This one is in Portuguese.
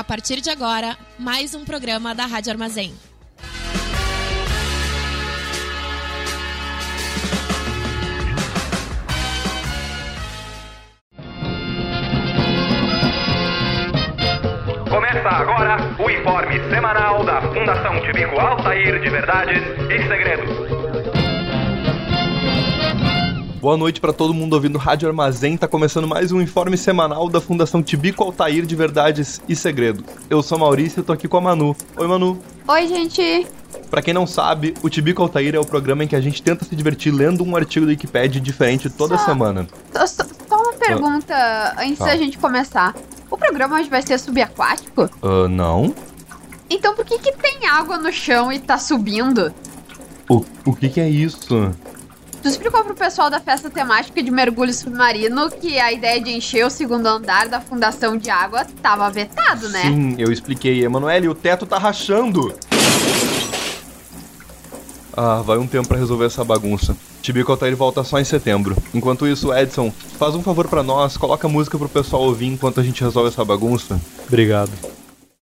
A partir de agora, mais um programa da Rádio Armazém. Começa agora o informe semanal da Fundação Tibico Altair de Verdades e Segredos. Boa noite para todo mundo ouvindo Rádio Armazém. Tá começando mais um informe semanal da Fundação Tibico Altair de Verdades e Segredos. Eu sou Maurício e tô aqui com a Manu. Oi, Manu. Oi, gente. Para quem não sabe, o Tibico Altair é o programa em que a gente tenta se divertir lendo um artigo do Wikipedia diferente toda Só- semana. Só, só- uma pergunta antes Tá. da gente começar. O programa hoje vai ser subaquático? Ah, não? Então por que que tem água no chão e tá subindo? O, o que que é isso? Tu explicou pro pessoal da festa temática de mergulho submarino que a ideia de encher o segundo andar da fundação de água tava vetado, né? Sim, eu expliquei. Emanuele, o teto tá rachando. Ah, vai um tempo pra resolver essa bagunça. Tibico Altair volta só em setembro. Enquanto isso, Edson, faz um favor pra nós, coloca música pro pessoal ouvir enquanto a gente resolve essa bagunça. Obrigado.